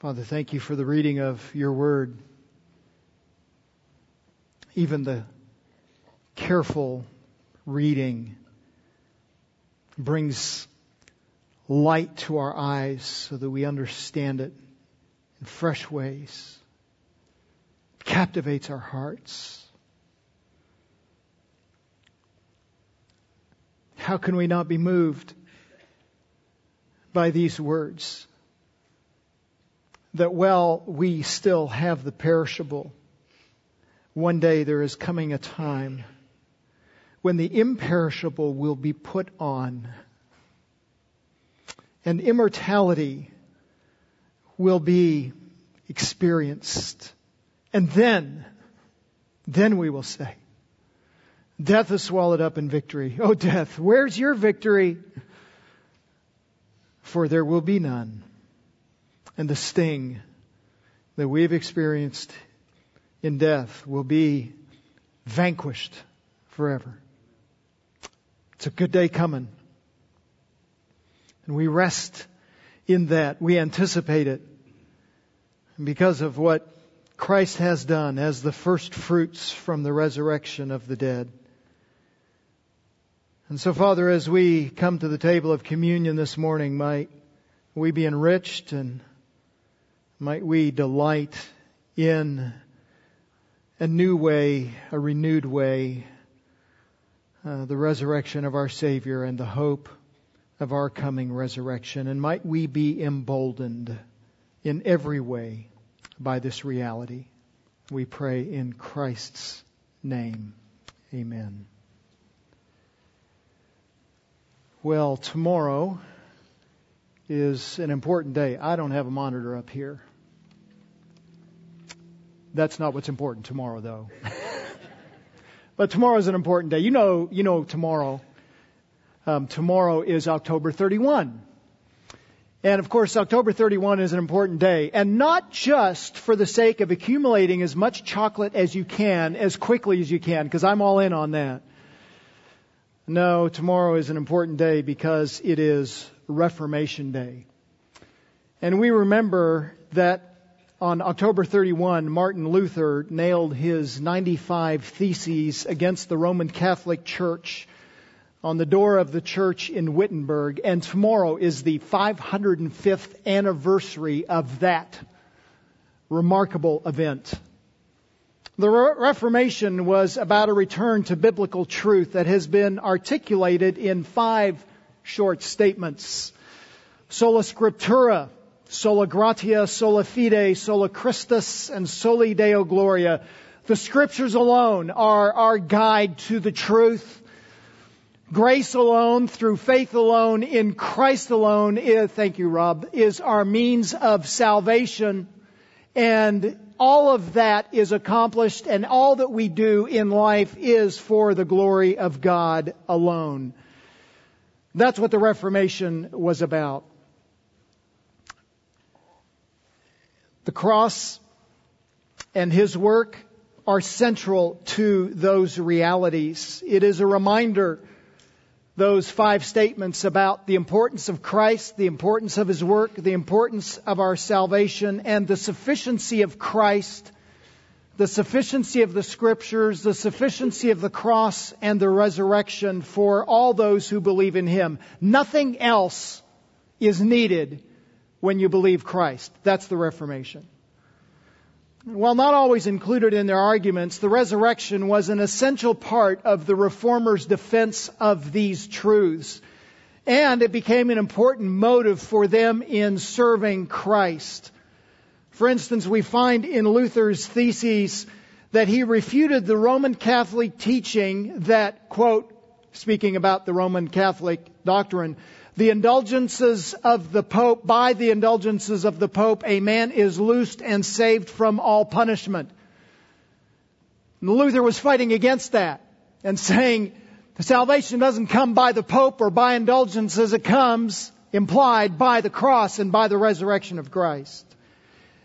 Father, thank you for the reading of your word. Even the careful reading brings light to our eyes so that we understand it in fresh ways. It captivates our hearts. How can we not be moved by these words? That while we still have the perishable, one day there is coming a time when the imperishable will be put on and immortality will be experienced. And then, then we will say, Death is swallowed up in victory. Oh, death, where's your victory? For there will be none. And the sting that we've experienced in death will be vanquished forever. It's a good day coming. And we rest in that. We anticipate it. And because of what Christ has done as the first fruits from the resurrection of the dead. And so, Father, as we come to the table of communion this morning, might we be enriched and might we delight in a new way, a renewed way, uh, the resurrection of our Savior and the hope of our coming resurrection. And might we be emboldened in every way by this reality. We pray in Christ's name. Amen. Well, tomorrow is an important day. I don't have a monitor up here. That's not what's important tomorrow, though. but tomorrow is an important day. You know, you know tomorrow. Um, tomorrow is October 31. And of course, October 31 is an important day. And not just for the sake of accumulating as much chocolate as you can, as quickly as you can, because I'm all in on that. No, tomorrow is an important day because it is Reformation Day. And we remember that on October 31, Martin Luther nailed his 95 theses against the Roman Catholic Church on the door of the church in Wittenberg. And tomorrow is the 505th anniversary of that remarkable event. The Reformation was about a return to biblical truth that has been articulated in five short statements. Sola Scriptura, Sola Gratia, Sola Fide, Sola Christus, and Soli Deo Gloria. The Scriptures alone are our guide to the truth. Grace alone, through faith alone, in Christ alone, is, thank you, Rob, is our means of salvation. And all of that is accomplished and all that we do in life is for the glory of God alone. That's what the Reformation was about. The cross and his work are central to those realities. It is a reminder those five statements about the importance of Christ, the importance of His work, the importance of our salvation, and the sufficiency of Christ, the sufficiency of the Scriptures, the sufficiency of the cross and the resurrection for all those who believe in Him. Nothing else is needed when you believe Christ. That's the Reformation. While not always included in their arguments, the resurrection was an essential part of the reformers' defense of these truths. And it became an important motive for them in serving Christ. For instance, we find in Luther's theses that he refuted the Roman Catholic teaching that, quote, speaking about the Roman Catholic doctrine, the indulgences of the Pope, by the indulgences of the Pope, a man is loosed and saved from all punishment. And Luther was fighting against that and saying salvation doesn't come by the Pope or by indulgences, it comes implied by the cross and by the resurrection of Christ.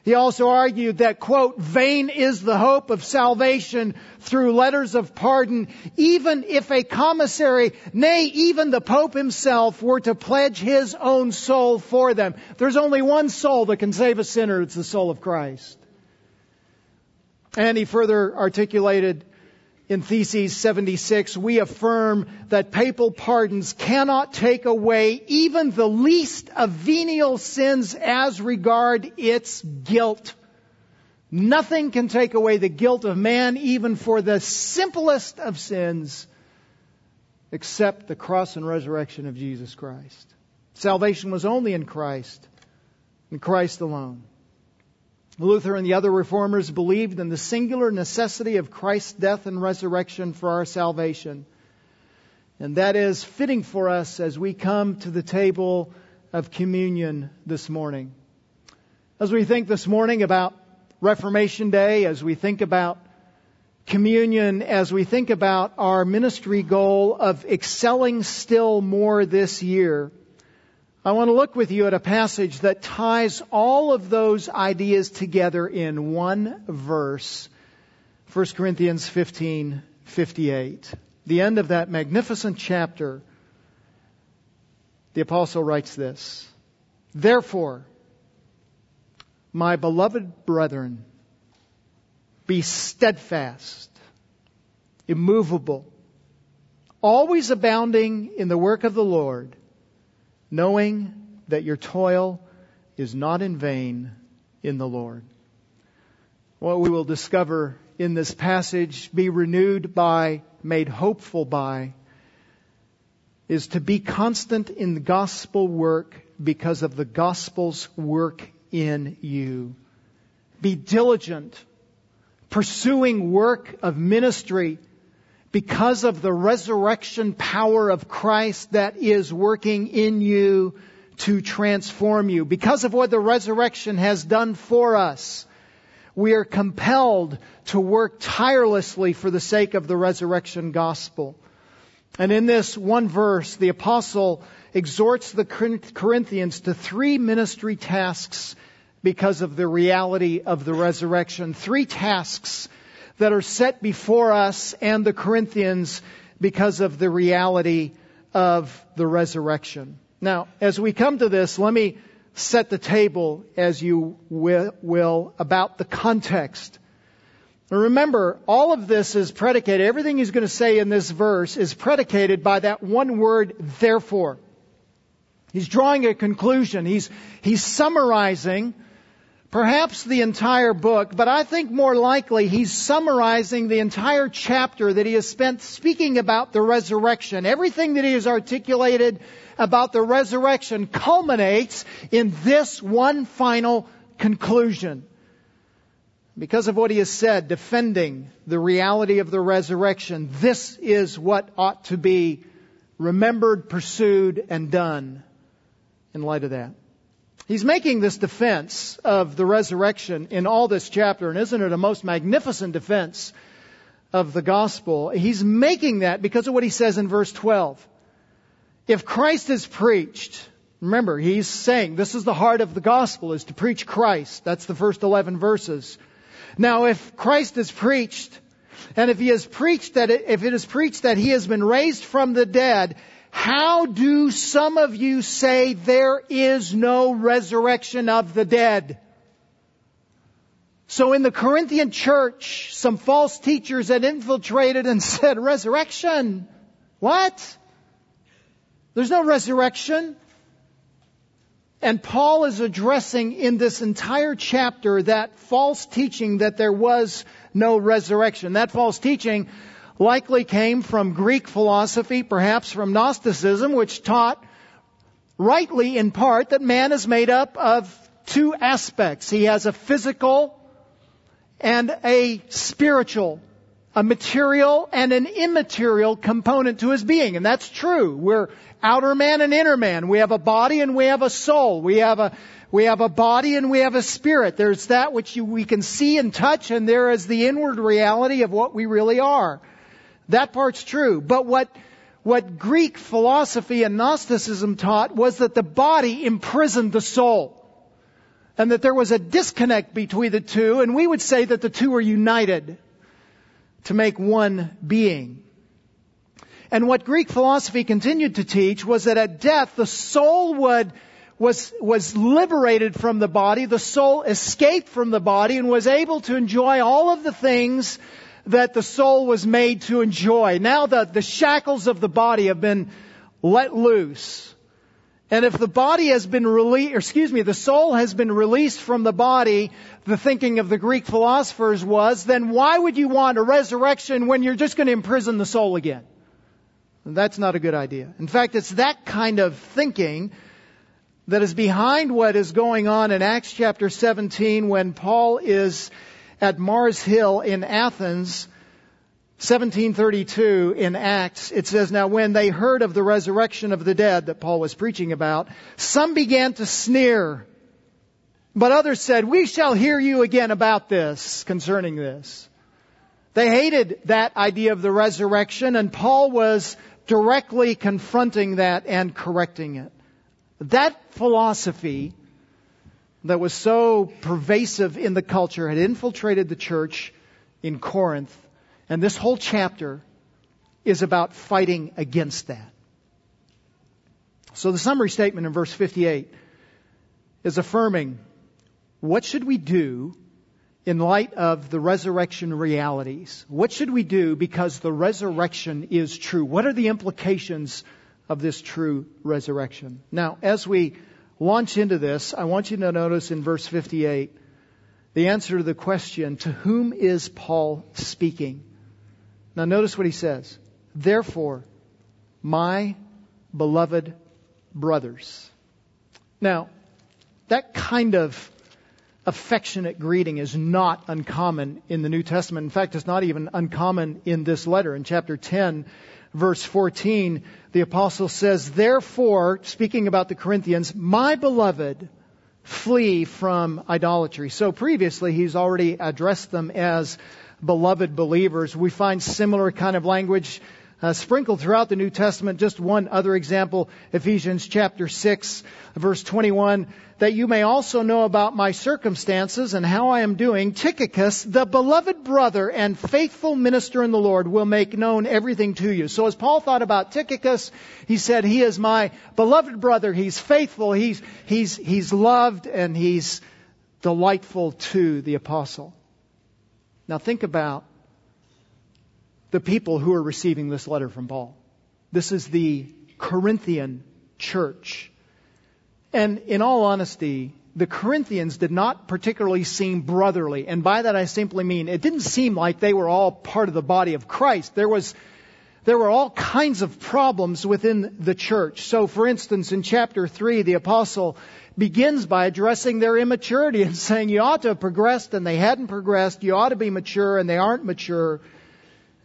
He also argued that, quote, vain is the hope of salvation through letters of pardon, even if a commissary, nay, even the Pope himself were to pledge his own soul for them. There's only one soul that can save a sinner. It's the soul of Christ. And he further articulated in Theses 76, we affirm that papal pardons cannot take away even the least of venial sins as regard its guilt. Nothing can take away the guilt of man, even for the simplest of sins, except the cross and resurrection of Jesus Christ. Salvation was only in Christ, in Christ alone. Luther and the other reformers believed in the singular necessity of Christ's death and resurrection for our salvation. And that is fitting for us as we come to the table of communion this morning. As we think this morning about Reformation Day, as we think about communion, as we think about our ministry goal of excelling still more this year, I want to look with you at a passage that ties all of those ideas together in one verse. 1 Corinthians 15, 58. The end of that magnificent chapter, the apostle writes this. Therefore, my beloved brethren, be steadfast, immovable, always abounding in the work of the Lord, knowing that your toil is not in vain in the Lord. What we will discover in this passage, be renewed by, made hopeful by, is to be constant in the gospel work because of the gospel's work in you. Be diligent, pursuing work of ministry because of the resurrection power of Christ that is working in you to transform you. Because of what the resurrection has done for us, we are compelled to work tirelessly for the sake of the resurrection gospel. And in this one verse, the apostle exhorts the Corinthians to three ministry tasks because of the reality of the resurrection. Three tasks that are set before us and the Corinthians because of the reality of the resurrection. Now, as we come to this, let me set the table, as you will, about the context. remember, all of this is predicated, everything he's going to say in this verse is predicated by that one word, therefore. He's drawing a conclusion. He's, he's summarizing perhaps the entire book, but I think more likely he's summarizing the entire chapter that he has spent speaking about the resurrection. Everything that he has articulated about the resurrection culminates in this one final conclusion. Because of what he has said, defending the reality of the resurrection, this is what ought to be remembered, pursued, and done in light of that. He's making this defense of the resurrection in all this chapter, and isn't it a most magnificent defense of the gospel? He's making that because of what he says in verse 12. If Christ is preached, remember, he's saying this is the heart of the gospel, is to preach Christ. That's the first 11 verses. Now, if Christ is preached, and if he has preached that, if it is preached that he has been raised from the dead, how do some of you say there is no resurrection of the dead? So in the Corinthian church, some false teachers had infiltrated and said, resurrection? What? There's no resurrection. And Paul is addressing in this entire chapter that false teaching that there was no resurrection. That false teaching likely came from Greek philosophy, perhaps from Gnosticism, which taught rightly in part that man is made up of two aspects. He has a physical and a spiritual, a material and an immaterial component to his being. And that's true. We're outer man and inner man. We have a body and we have a soul. We have a, we have a body and we have a spirit. There's that which you, we can see and touch and there is the inward reality of what we really are. That part's true. But what, what Greek philosophy and Gnosticism taught was that the body imprisoned the soul. and that there was a disconnect between the two, and we would say that the two are united to make one being. And what Greek philosophy continued to teach was that at death, the soul would, was, was liberated from the body, the soul escaped from the body and was able to enjoy all of the things that the soul was made to enjoy. Now the, the shackles of the body have been let loose. And if the body has been released, excuse me, the soul has been released from the body, the thinking of the Greek philosophers was, then why would you want a resurrection when you're just going to imprison the soul again? That's not a good idea. In fact, it's that kind of thinking that is behind what is going on in Acts chapter 17 when Paul is at Mars Hill in Athens, 1732 in Acts. It says, Now when they heard of the resurrection of the dead that Paul was preaching about, some began to sneer. But others said, We shall hear you again about this, concerning this. They hated that idea of the resurrection, and Paul was directly confronting that and correcting it. That philosophy that was so pervasive in the culture had infiltrated the church in Corinth, and this whole chapter is about fighting against that. So the summary statement in verse 58 is affirming what should we do in light of the resurrection realities? What should we do because the resurrection is true? What are the implications of this true resurrection? Now, as we launch into this, I want you to notice in verse 58 the answer to the question, to whom is Paul speaking? Now notice what he says. Therefore, my beloved brothers. Now, that kind of affectionate greeting is not uncommon in the New Testament. In fact, it's not even uncommon in this letter. In chapter 10, verse 14, the apostle says, Therefore, speaking about the Corinthians, my beloved, flee from idolatry. So previously, he's already addressed them as beloved believers. We find similar kind of language uh, sprinkled throughout the New Testament. Just one other example, Ephesians chapter 6, verse 21, that you may also know about my circumstances and how I am doing. Tychicus, the beloved brother and faithful minister in the Lord, will make known everything to you. So as Paul thought about Tychicus, he said, he is my beloved brother. He's faithful. He's, he's, he's loved and he's delightful to the apostle. Now think about the people who are receiving this letter from Paul. This is the Corinthian church. And in all honesty, the Corinthians did not particularly seem brotherly. And by that I simply mean it didn't seem like they were all part of the body of Christ. There was there were all kinds of problems within the church. So for instance, in chapter 3, the apostle begins by addressing their immaturity and saying you ought to have progressed and they hadn't progressed. You ought to be mature and they aren't mature.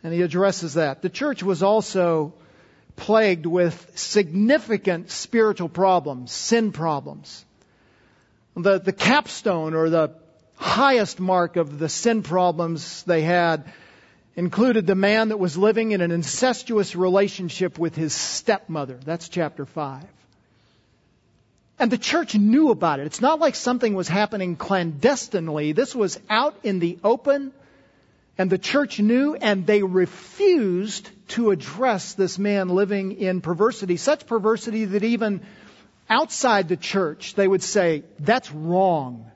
And he addresses that. The church was also plagued with significant spiritual problems, sin problems. The, the capstone or the highest mark of the sin problems they had included the man that was living in an incestuous relationship with his stepmother. That's chapter 5. And the church knew about it. It's not like something was happening clandestinely. This was out in the open and the church knew and they refused to address this man living in perversity, such perversity that even outside the church they would say, that's wrong.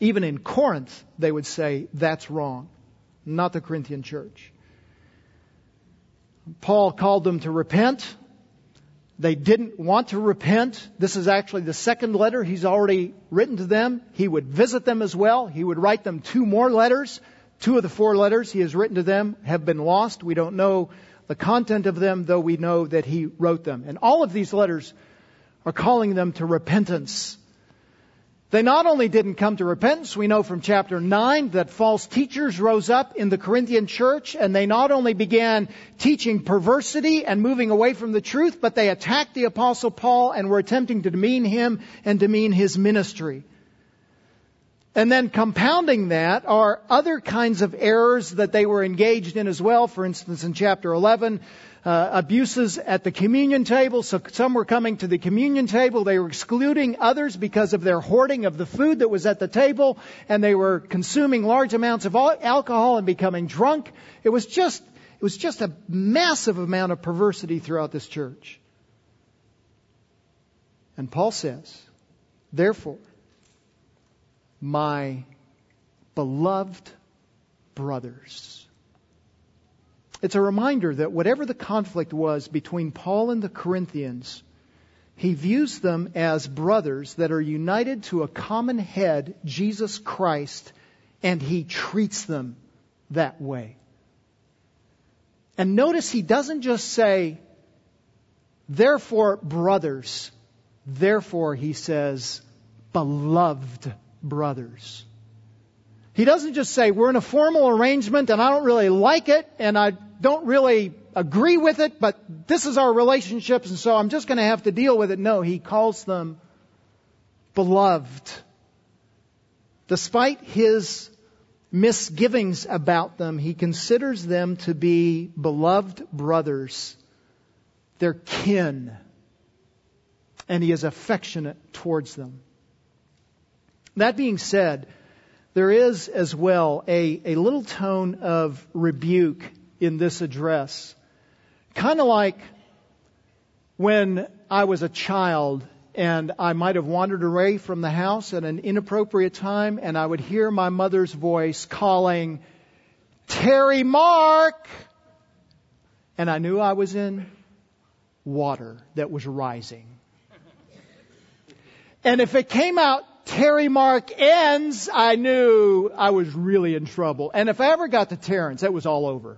Even in Corinth, they would say, that's wrong. Not the Corinthian church. Paul called them to repent. They didn't want to repent. This is actually the second letter he's already written to them. He would visit them as well. He would write them two more letters Two of the four letters he has written to them have been lost. We don't know the content of them, though we know that he wrote them. And all of these letters are calling them to repentance. They not only didn't come to repentance, we know from chapter 9 that false teachers rose up in the Corinthian church and they not only began teaching perversity and moving away from the truth, but they attacked the apostle Paul and were attempting to demean him and demean his ministry. And then compounding that are other kinds of errors that they were engaged in as well. For instance, in chapter 11, uh, abuses at the communion table. So some were coming to the communion table. They were excluding others because of their hoarding of the food that was at the table, and they were consuming large amounts of alcohol and becoming drunk. It was just, it was just a massive amount of perversity throughout this church. And Paul says, therefore, my beloved brothers. It's a reminder that whatever the conflict was between Paul and the Corinthians, he views them as brothers that are united to a common head, Jesus Christ, and he treats them that way. And notice he doesn't just say, therefore, brothers. Therefore, he says, beloved brothers. He doesn't just say, we're in a formal arrangement and I don't really like it and I don't really agree with it, but this is our relationship and so I'm just going to have to deal with it. No, he calls them beloved. Despite his misgivings about them, he considers them to be beloved brothers. They're kin. And he is affectionate towards them. That being said, there is as well a, a little tone of rebuke in this address. Kind of like when I was a child and I might have wandered away from the house at an inappropriate time and I would hear my mother's voice calling, Terry Mark! And I knew I was in water that was rising. And if it came out Terry Mark ends, I knew I was really in trouble. And if I ever got to Terrence, it was all over.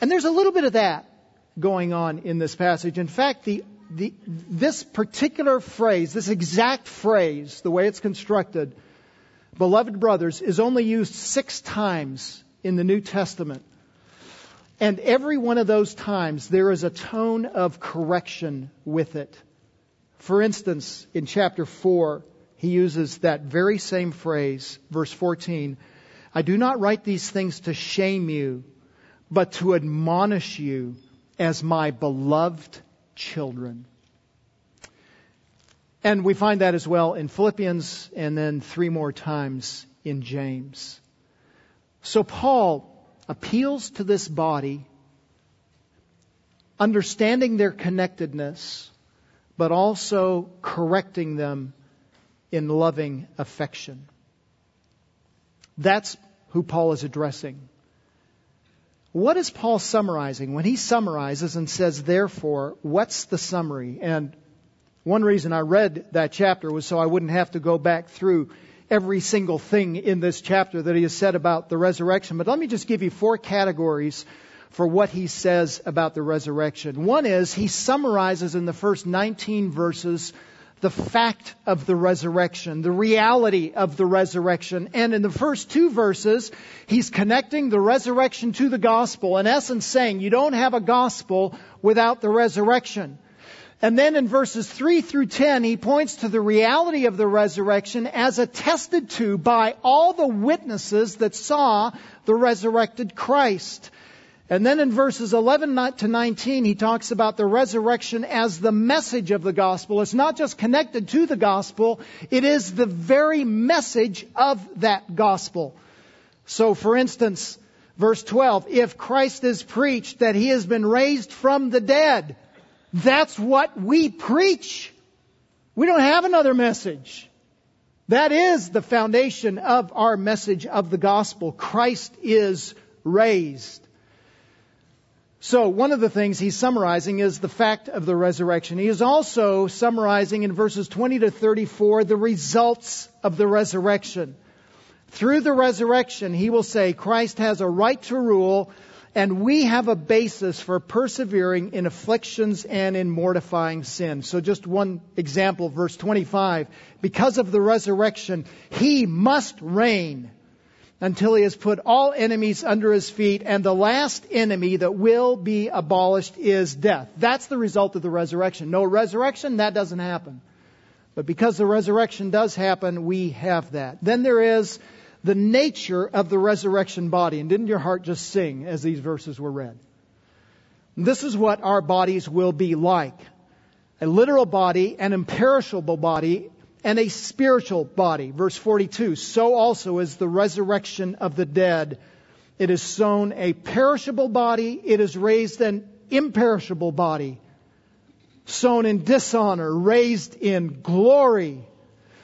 and there's a little bit of that going on in this passage. In fact, the, the, this particular phrase, this exact phrase, the way it's constructed, beloved brothers, is only used six times in the New Testament. And every one of those times, there is a tone of correction with it. For instance, in chapter 4, he uses that very same phrase, verse 14. I do not write these things to shame you, but to admonish you as my beloved children. And we find that as well in Philippians and then three more times in James. So Paul appeals to this body, understanding their connectedness, but also correcting them in loving affection. That's who Paul is addressing. What is Paul summarizing? When he summarizes and says, therefore, what's the summary? And one reason I read that chapter was so I wouldn't have to go back through every single thing in this chapter that he has said about the resurrection. But let me just give you four categories for what he says about the resurrection. One is he summarizes in the first 19 verses the fact of the resurrection, the reality of the resurrection. And in the first two verses, he's connecting the resurrection to the gospel. In essence, saying you don't have a gospel without the resurrection. And then in verses 3 through 10, he points to the reality of the resurrection as attested to by all the witnesses that saw the resurrected Christ. And then in verses 11 to 19, he talks about the resurrection as the message of the gospel. It's not just connected to the gospel, it is the very message of that gospel. So, for instance, verse 12, if Christ is preached that he has been raised from the dead, that's what we preach. We don't have another message. That is the foundation of our message of the gospel. Christ is raised. So one of the things he's summarizing is the fact of the resurrection. He is also summarizing in verses 20 to 34 the results of the resurrection. Through the resurrection, he will say Christ has a right to rule and we have a basis for persevering in afflictions and in mortifying sin. So just one example, verse 25. Because of the resurrection, he must reign until he has put all enemies under his feet, and the last enemy that will be abolished is death. That's the result of the resurrection. No resurrection, that doesn't happen. But because the resurrection does happen, we have that. Then there is the nature of the resurrection body. And didn't your heart just sing as these verses were read? This is what our bodies will be like a literal body, an imperishable body, and a spiritual body. Verse 42 So also is the resurrection of the dead. It is sown a perishable body, it is raised an imperishable body. Sown in dishonor, raised in glory.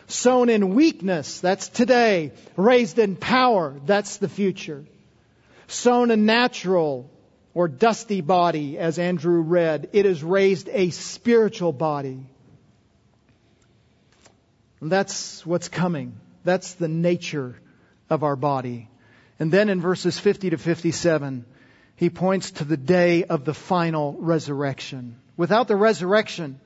Sown in weakness, that's today. Raised in power, that's the future. Sown a natural or dusty body, as Andrew read. It is raised a spiritual body. And that's what's coming. That's the nature of our body. And then in verses 50 to 57, he points to the day of the final resurrection. Without the resurrection,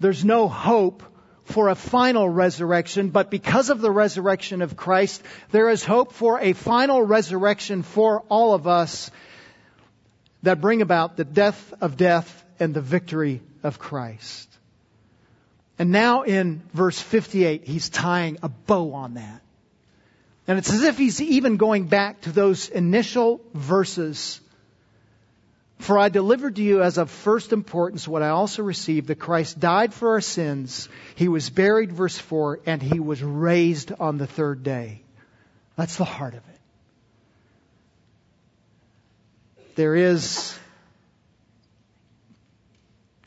there's no hope for a final resurrection, but because of the resurrection of Christ, there is hope for a final resurrection for all of us that bring about the death of death and the victory of Christ. And now in verse 58, he's tying a bow on that. And it's as if he's even going back to those initial verses. For I delivered to you as of first importance what I also received that Christ died for our sins. He was buried, verse 4, and he was raised on the third day. That's the heart of it. There is,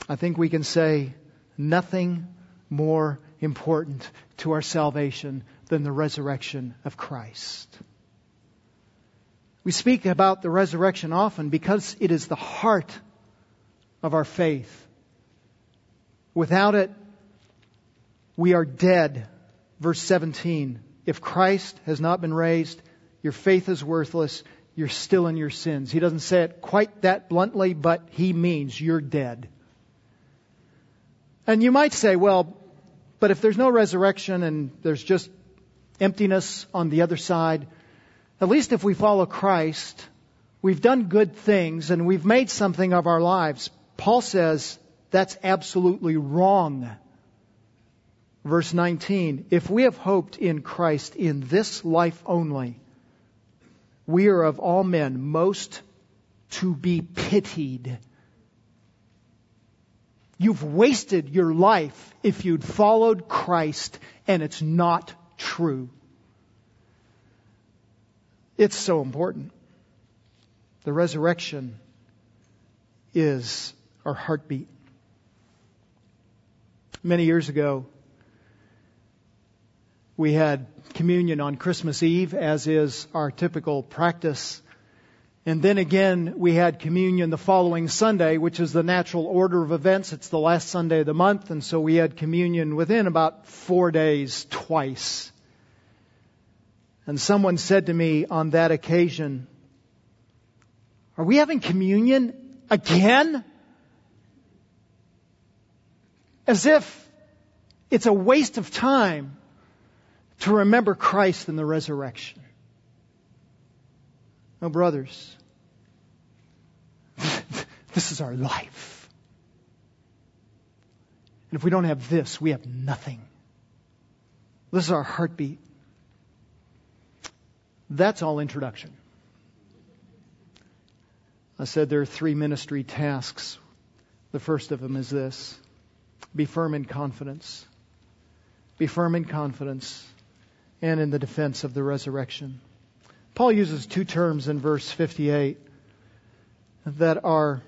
I think we can say, nothing more important to our salvation than the resurrection of Christ. We speak about the resurrection often because it is the heart of our faith. Without it, we are dead. Verse 17. If Christ has not been raised, your faith is worthless. You're still in your sins. He doesn't say it quite that bluntly, but he means you're dead. And you might say, well, but if there's no resurrection and there's just emptiness on the other side, at least if we follow Christ, we've done good things and we've made something of our lives. Paul says that's absolutely wrong. Verse 19, if we have hoped in Christ in this life only, we are of all men most to be pitied. You've wasted your life if you'd followed Christ, and it's not true. It's so important. The resurrection is our heartbeat. Many years ago, we had communion on Christmas Eve, as is our typical practice. And then again, we had communion the following Sunday, which is the natural order of events. It's the last Sunday of the month, and so we had communion within about four days twice. And someone said to me on that occasion, Are we having communion again? As if it's a waste of time to remember Christ and the resurrection. No, brothers, this is our life. And if we don't have this, we have nothing. This is our heartbeat. That's all introduction. I said there are three ministry tasks. The first of them is this be firm in confidence. Be firm in confidence and in the defense of the resurrection. Paul uses two terms in verse 58 that are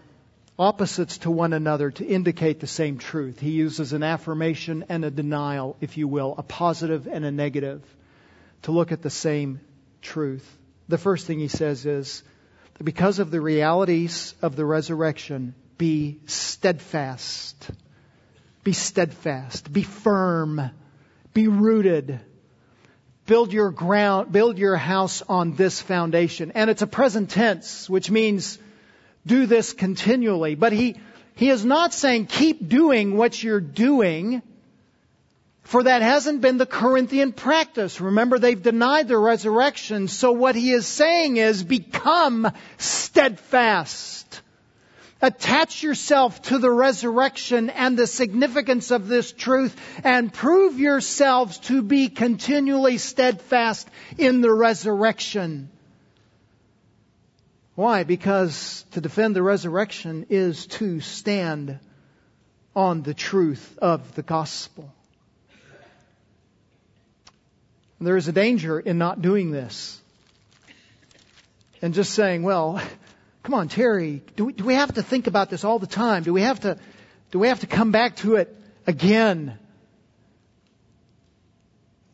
opposites to one another to indicate the same truth. He uses an affirmation and a denial, if you will, a positive and a negative, to look at the same truth. The first thing he says is that because of the realities of the resurrection, be steadfast. Be steadfast. Be firm. Be rooted build your ground, build your house on this foundation. And it's a present tense, which means do this continually. But he, he is not saying keep doing what you're doing, for that hasn't been the Corinthian practice. Remember, they've denied the resurrection. So what he is saying is become steadfast. Attach yourself to the resurrection and the significance of this truth and prove yourselves to be continually steadfast in the resurrection. Why? Because to defend the resurrection is to stand on the truth of the gospel. There is a danger in not doing this. And just saying, well, come on, Terry, do we, do we have to think about this all the time? Do we have to, do we have to come back to it again?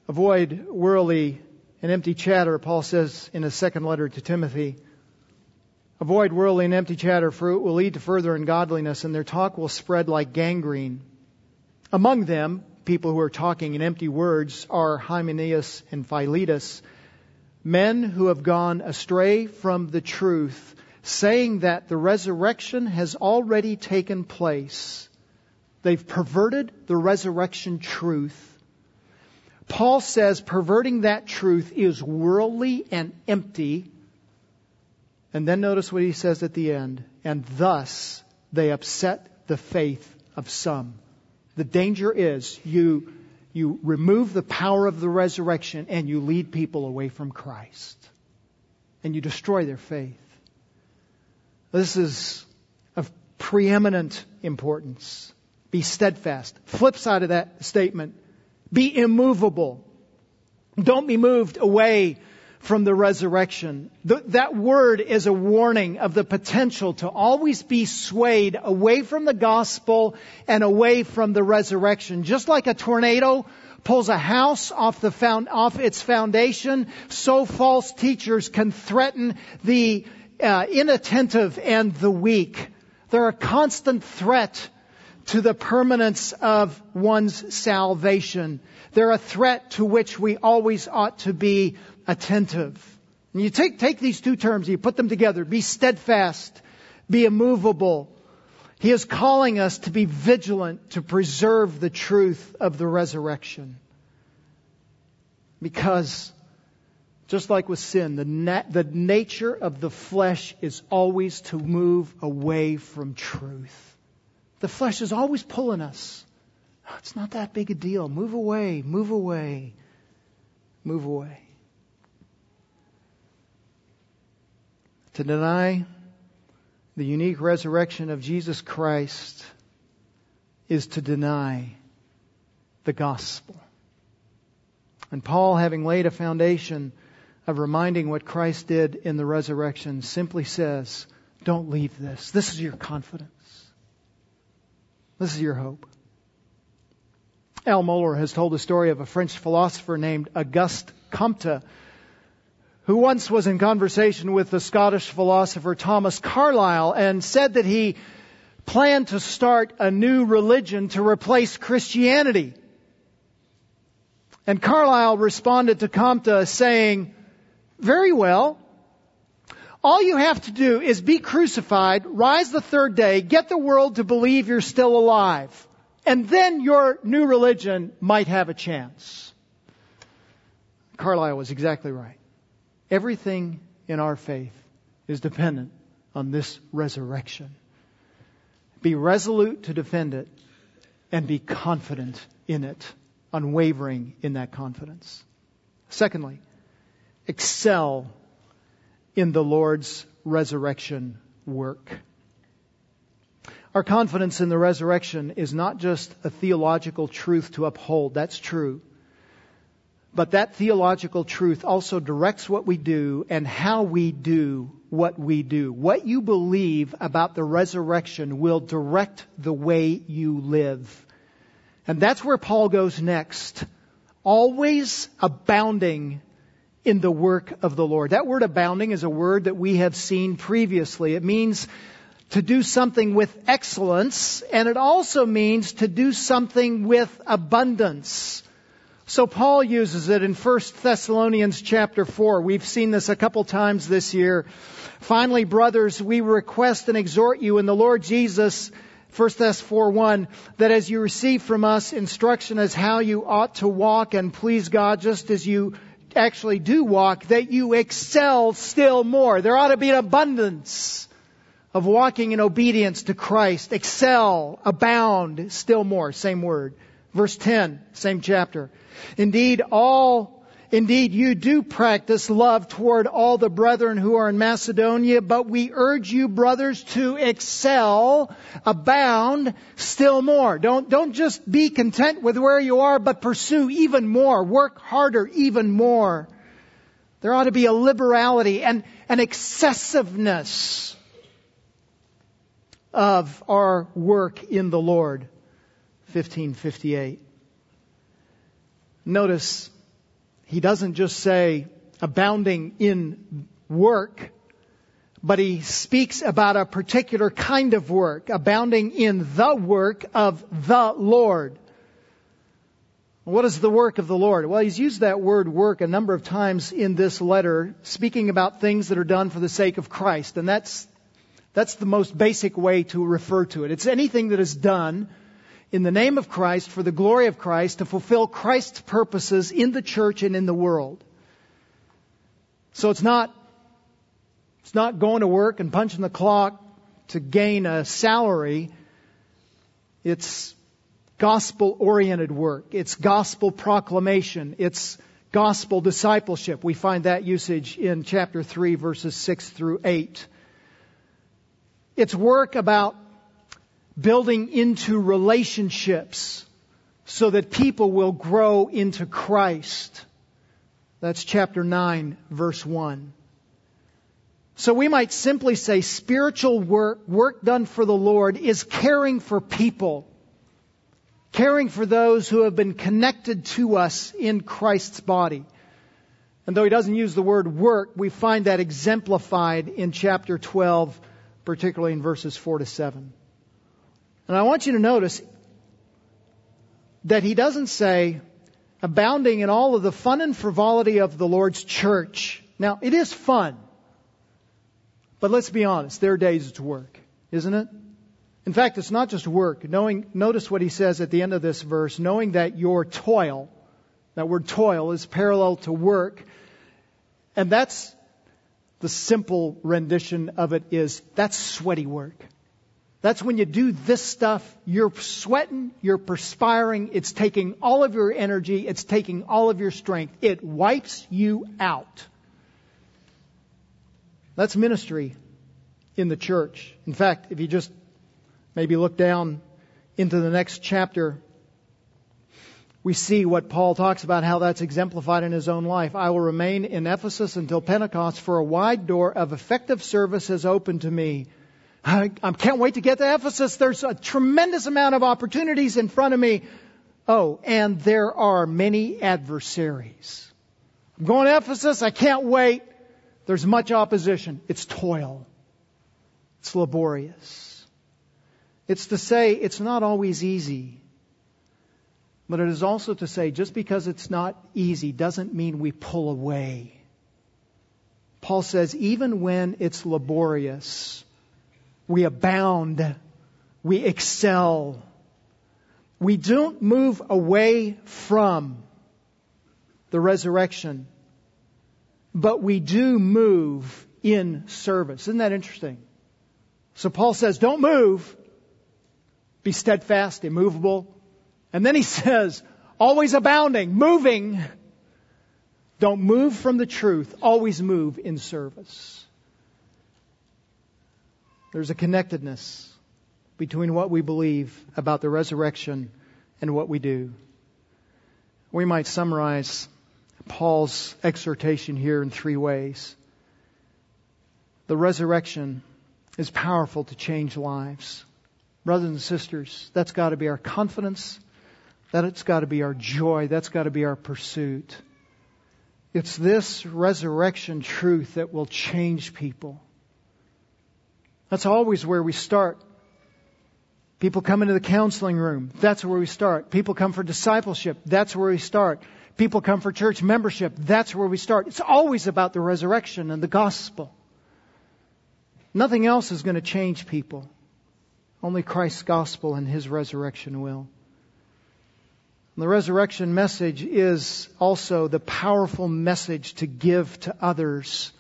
Avoid worldly and empty chatter, Paul says in his second letter to Timothy. Avoid worldly and empty chatter, for it will lead to further ungodliness, and their talk will spread like gangrene. Among them, people who are talking in empty words are Hymenaeus and Philetus, men who have gone astray from the truth, saying that the resurrection has already taken place. They've perverted the resurrection truth. Paul says perverting that truth is worldly and empty and then notice what he says at the end. And thus they upset the faith of some. The danger is you, you remove the power of the resurrection and you lead people away from Christ. And you destroy their faith. This is of preeminent importance. Be steadfast. Flip side of that statement. Be immovable. Don't be moved away from the resurrection. that word is a warning of the potential to always be swayed away from the gospel and away from the resurrection. Just like a tornado pulls a house off the found, off its foundation, so false teachers can threaten the uh, inattentive and the weak. They're a constant threat to the permanence of one's salvation. They're a threat to which we always ought to be attentive. And you take, take these two terms, you put them together. Be steadfast, be immovable. He is calling us to be vigilant to preserve the truth of the resurrection. Because, just like with sin, the, the nature of the flesh is always to move away from truth. The flesh is always pulling us. Oh, it's not that big a deal. Move away, move away, move away. To deny the unique resurrection of Jesus Christ is to deny the gospel. And Paul, having laid a foundation of reminding what Christ did in the resurrection, simply says, Don't leave this. This is your confidence. This is your hope. Al Mohler has told the story of a French philosopher named Auguste Comte who once was in conversation with the Scottish philosopher Thomas Carlyle and said that he planned to start a new religion to replace Christianity. And Carlyle responded to Comte saying, very well. All you have to do is be crucified, rise the third day, get the world to believe you're still alive. And then your new religion might have a chance. Carlyle was exactly right. Everything in our faith is dependent on this resurrection. Be resolute to defend it and be confident in it, unwavering in that confidence. Secondly, excel in the Lord's resurrection work. Our confidence in the resurrection is not just a theological truth to uphold. That's true. But that theological truth also directs what we do and how we do what we do. What you believe about the resurrection will direct the way you live. And that's where Paul goes next. Always abounding in the work of the Lord. That word abounding is a word that we have seen previously. It means to do something with excellence, and it also means to do something with abundance. So Paul uses it in 1 Thessalonians chapter 4. We've seen this a couple times this year. Finally, brothers, we request and exhort you in the Lord Jesus, 1 Thess 4 1, that as you receive from us instruction as how you ought to walk and please God just as you actually do walk, that you excel still more. There ought to be an abundance of walking in obedience to Christ. Excel, abound, still more, same word. Verse 10, same chapter. Indeed, all Indeed, you do practice love toward all the brethren who are in Macedonia, but we urge you, brothers, to excel, abound still more. Don't, don't just be content with where you are, but pursue even more. Work harder even more. There ought to be a liberality and an excessiveness of our work in the Lord. 1558. Notice he doesn't just say abounding in work, but he speaks about a particular kind of work, abounding in the work of the Lord. What is the work of the Lord? Well, he's used that word work a number of times in this letter, speaking about things that are done for the sake of Christ. And that's, that's the most basic way to refer to it. It's anything that is done in the name of Christ for the glory of Christ to fulfill Christ's purposes in the church and in the world. So it's not, it's not going to work and punching the clock to gain a salary. It's gospel oriented work. It's gospel proclamation. It's gospel discipleship. We find that usage in chapter 3 verses 6 through 8. It's work about building into relationships so that people will grow into Christ. That's chapter 9, verse 1. So we might simply say spiritual work, work done for the Lord, is caring for people, caring for those who have been connected to us in Christ's body. And though he doesn't use the word work, we find that exemplified in chapter 12, particularly in verses 4 to 7. And I want you to notice that he doesn't say abounding in all of the fun and frivolity of the Lord's church. Now, it is fun. But let's be honest, there are days it's work, isn't it? In fact, it's not just work. Knowing, notice what he says at the end of this verse, knowing that your toil, that word toil is parallel to work, and that's the simple rendition of it is that's sweaty work. That's when you do this stuff, you're sweating, you're perspiring, it's taking all of your energy, it's taking all of your strength. It wipes you out. That's ministry in the church. In fact, if you just maybe look down into the next chapter, we see what Paul talks about how that's exemplified in his own life. I will remain in Ephesus until Pentecost, for a wide door of effective service has opened to me I, I can't wait to get to Ephesus. There's a tremendous amount of opportunities in front of me. Oh, and there are many adversaries. I'm going to Ephesus. I can't wait. There's much opposition. It's toil. It's laborious. It's to say it's not always easy. But it is also to say just because it's not easy doesn't mean we pull away. Paul says even when it's laborious, we abound, we excel. We don't move away from the resurrection, but we do move in service. Isn't that interesting? So Paul says, don't move. Be steadfast, immovable. And then he says, always abounding, moving. Don't move from the truth. Always move in service. There's a connectedness between what we believe about the resurrection and what we do. We might summarize Paul's exhortation here in three ways. The resurrection is powerful to change lives. Brothers and sisters, that's got to be our confidence. That's got to be our joy. That's got to be our pursuit. It's this resurrection truth that will change people. That's always where we start. People come into the counseling room. That's where we start. People come for discipleship. That's where we start. People come for church membership. That's where we start. It's always about the resurrection and the gospel. Nothing else is going to change people. Only Christ's gospel and his resurrection will. And the resurrection message is also the powerful message to give to others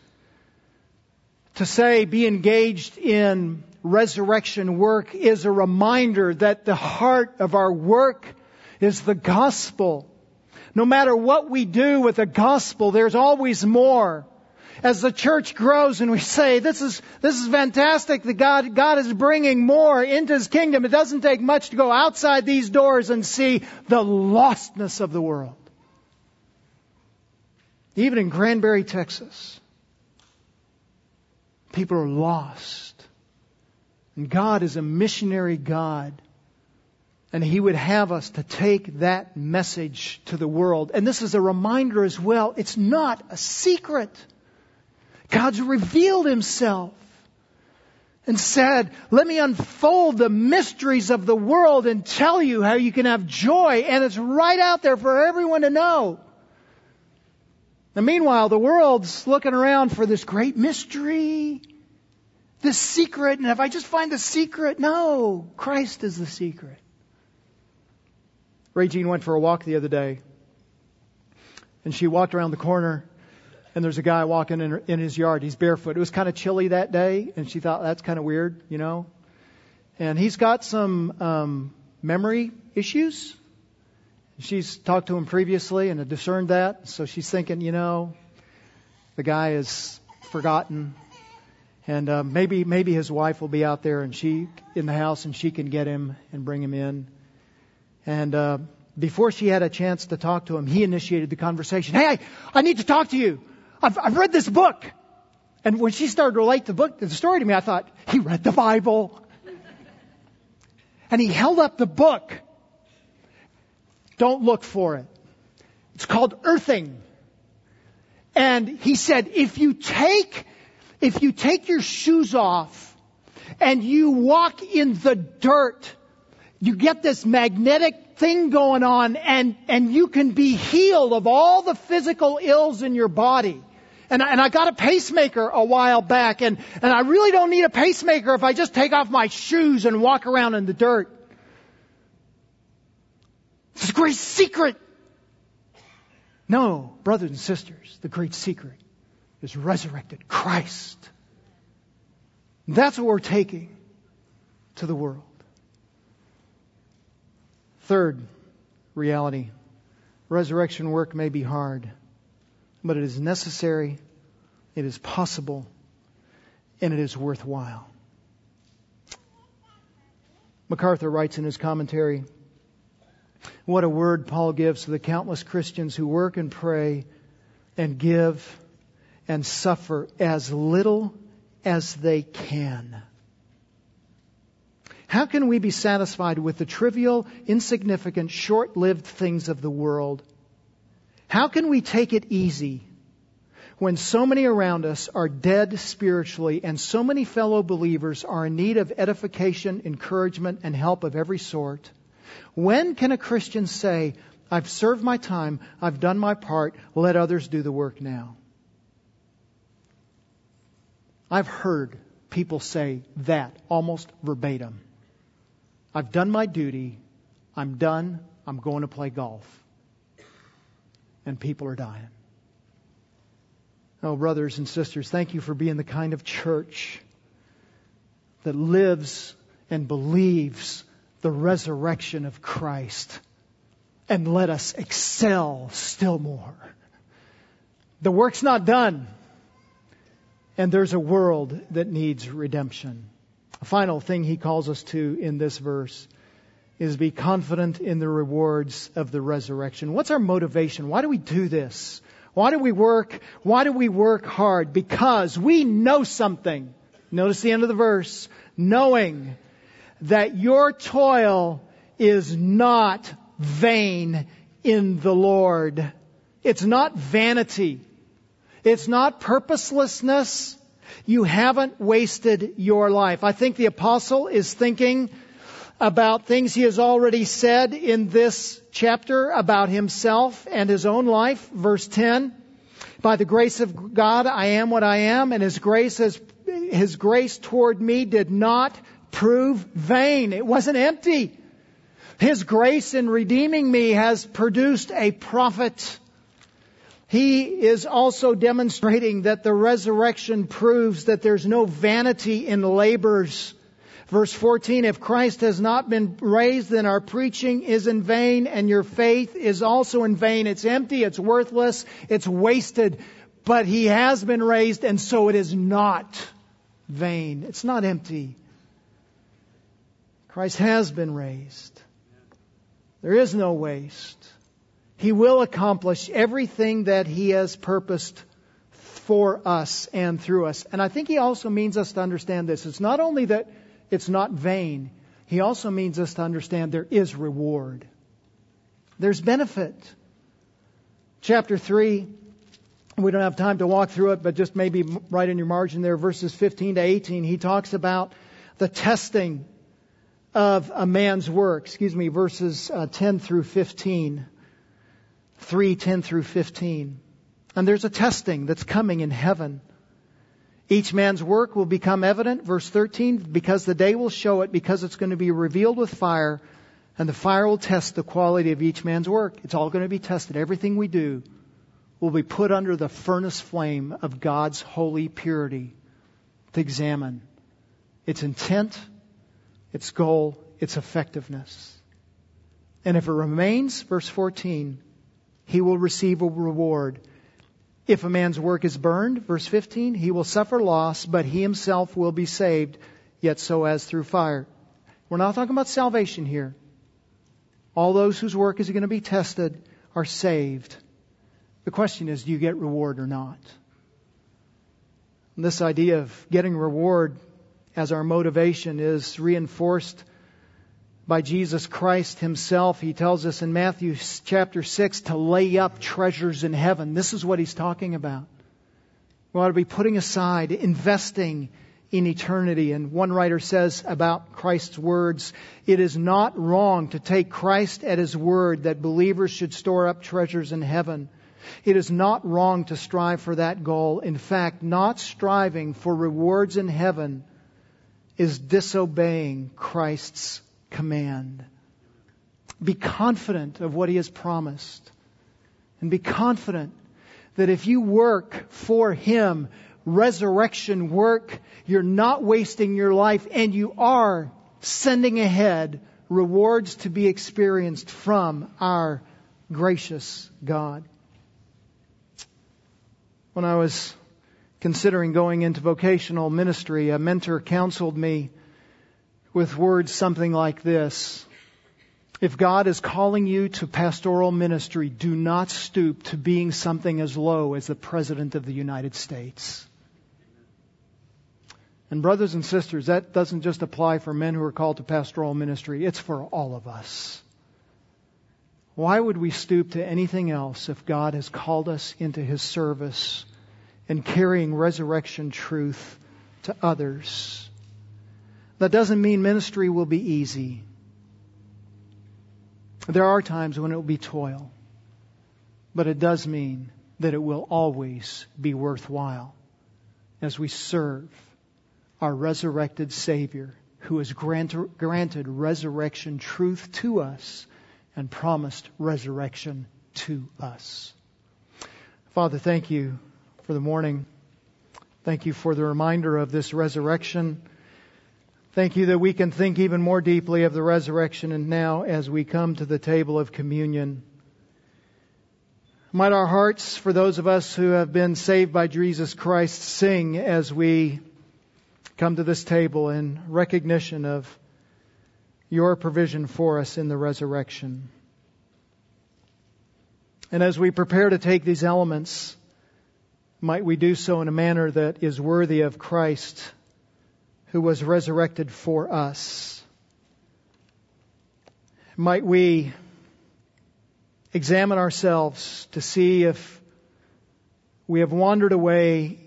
to say, be engaged in resurrection work is a reminder that the heart of our work is the gospel. No matter what we do with the gospel, there's always more. As the church grows and we say, this is, this is fantastic that God, God is bringing more into His kingdom. It doesn't take much to go outside these doors and see the lostness of the world. Even in Granbury, Texas, people are lost. And God is a missionary God. And He would have us to take that message to the world. And this is a reminder as well. It's not a secret. God's revealed Himself and said, let me unfold the mysteries of the world and tell you how you can have joy. And it's right out there for everyone to know. And meanwhile, the world's looking around for this great mystery, this secret. And if I just find the secret, no, Christ is the secret. Jean went for a walk the other day, and she walked around the corner, and there's a guy walking in, in his yard. He's barefoot. It was kind of chilly that day, and she thought that's kind of weird, you know. And he's got some um, memory issues. She's talked to him previously and discerned that, so she's thinking, you know, the guy is forgotten, and uh, maybe maybe his wife will be out there and she in the house and she can get him and bring him in. And uh, before she had a chance to talk to him, he initiated the conversation. Hey, I, I need to talk to you. I've, I've read this book. And when she started to relate the book, the story to me, I thought, he read the Bible. And he held up the book. Don't look for it. It's called earthing. And he said, if you take, if you take your shoes off and you walk in the dirt, you get this magnetic thing going on and, and you can be healed of all the physical ills in your body. And I, and I got a pacemaker a while back and, and I really don't need a pacemaker if I just take off my shoes and walk around in the dirt. A great secret. No, brothers and sisters, the great secret is resurrected Christ. That's what we're taking to the world. Third reality resurrection work may be hard, but it is necessary, it is possible, and it is worthwhile. MacArthur writes in his commentary What a word Paul gives to the countless Christians who work and pray and give and suffer as little as they can how can we be satisfied with the trivial, insignificant, short lived things of the world? How can we take it easy when so many around us are dead spiritually and so many fellow believers are in need of edification, encouragement, and help of every sort? When can a Christian say, I've served my time, I've done my part, let others do the work now? I've heard people say that almost verbatim. I've done my duty. I'm done. I'm going to play golf. And people are dying. Oh, brothers and sisters, thank you for being the kind of church that lives and believes the resurrection of Christ. And let us excel still more. The work's not done. And there's a world that needs redemption. A final thing he calls us to in this verse is be confident in the rewards of the resurrection. What's our motivation? Why do we do this? Why do we work? Why do we work hard? Because we know something. Notice the end of the verse. Knowing that your toil is not vain in the Lord. It's not vanity. It's not purposelessness you haven't wasted your life. I think the apostle is thinking about things he has already said in this chapter about himself and his own life. Verse 10. By the grace of God, I am what I am, and his grace has, his grace toward me did not prove vain. It wasn't empty. His grace in redeeming me has produced a profit. He is also demonstrating that the resurrection proves that there's no vanity in labors. Verse 14, if Christ has not been raised, then our preaching is in vain and your faith is also in vain. It's empty, it's worthless, it's wasted. But he has been raised and so it is not vain. It's not empty. Christ has been raised. There is no waste. He will accomplish everything that He has purposed for us and through us. And I think He also means us to understand this. It's not only that it's not vain, He also means us to understand there is reward. There's benefit. Chapter 3, we don't have time to walk through it, but just maybe right in your margin there, verses 15 to 18, he talks about the testing of a man's work. Excuse me, verses uh, 10 through 15. 3, 10 through 15. And there's a testing that's coming in heaven. Each man's work will become evident, verse 13, because the day will show it, because it's going to be revealed with fire, and the fire will test the quality of each man's work. It's all going to be tested. Everything we do will be put under the furnace flame of God's holy purity to examine its intent, its goal, its effectiveness. And if it remains, verse 14, he will receive a reward. If a man's work is burned, verse 15, he will suffer loss, but he himself will be saved, yet so as through fire. We're not talking about salvation here. All those whose work is going to be tested are saved. The question is, do you get reward or not? And this idea of getting reward as our motivation is reinforced by Jesus Christ himself. He tells us in Matthew chapter 6 to lay up treasures in heaven. This is what he's talking about. We ought to be putting aside, investing in eternity. And one writer says about Christ's words, it is not wrong to take Christ at his word that believers should store up treasures in heaven. It is not wrong to strive for that goal. In fact, not striving for rewards in heaven is disobeying Christ's command. Be confident of what He has promised. And be confident that if you work for Him, resurrection work, you're not wasting your life and you are sending ahead rewards to be experienced from our gracious God. When I was considering going into vocational ministry, a mentor counseled me with words something like this. If God is calling you to pastoral ministry, do not stoop to being something as low as the President of the United States. And brothers and sisters, that doesn't just apply for men who are called to pastoral ministry, it's for all of us. Why would we stoop to anything else if God has called us into His service and carrying resurrection truth to others. That doesn't mean ministry will be easy. There are times when it will be toil, but it does mean that it will always be worthwhile as we serve our resurrected Savior who has granted, granted resurrection truth to us and promised resurrection to us. Father, thank you for the morning. Thank you for the reminder of this resurrection. Thank you that we can think even more deeply of the resurrection and now as we come to the table of communion. Might our hearts, for those of us who have been saved by Jesus Christ, sing as we come to this table in recognition of your provision for us in the resurrection. And as we prepare to take these elements, might we do so in a manner that is worthy of Christ who was resurrected for us. Might we examine ourselves to see if we have wandered away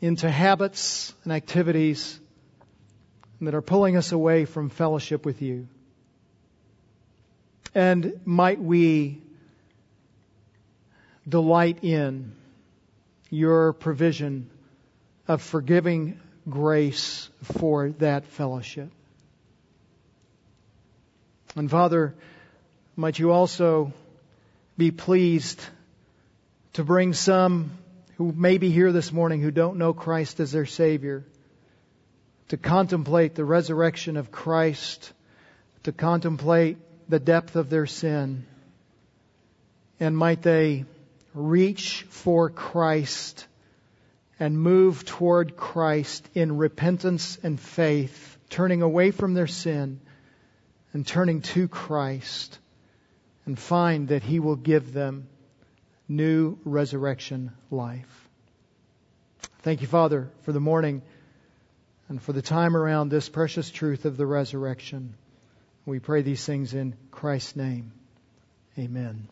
into habits and activities that are pulling us away from fellowship with you. And might we delight in your provision of forgiving grace for that fellowship. And Father, might you also be pleased to bring some who may be here this morning who don't know Christ as their Savior to contemplate the resurrection of Christ, to contemplate the depth of their sin. And might they reach for Christ and move toward Christ in repentance and faith, turning away from their sin and turning to Christ, and find that He will give them new resurrection life. Thank you, Father, for the morning and for the time around this precious truth of the resurrection. We pray these things in Christ's name. Amen.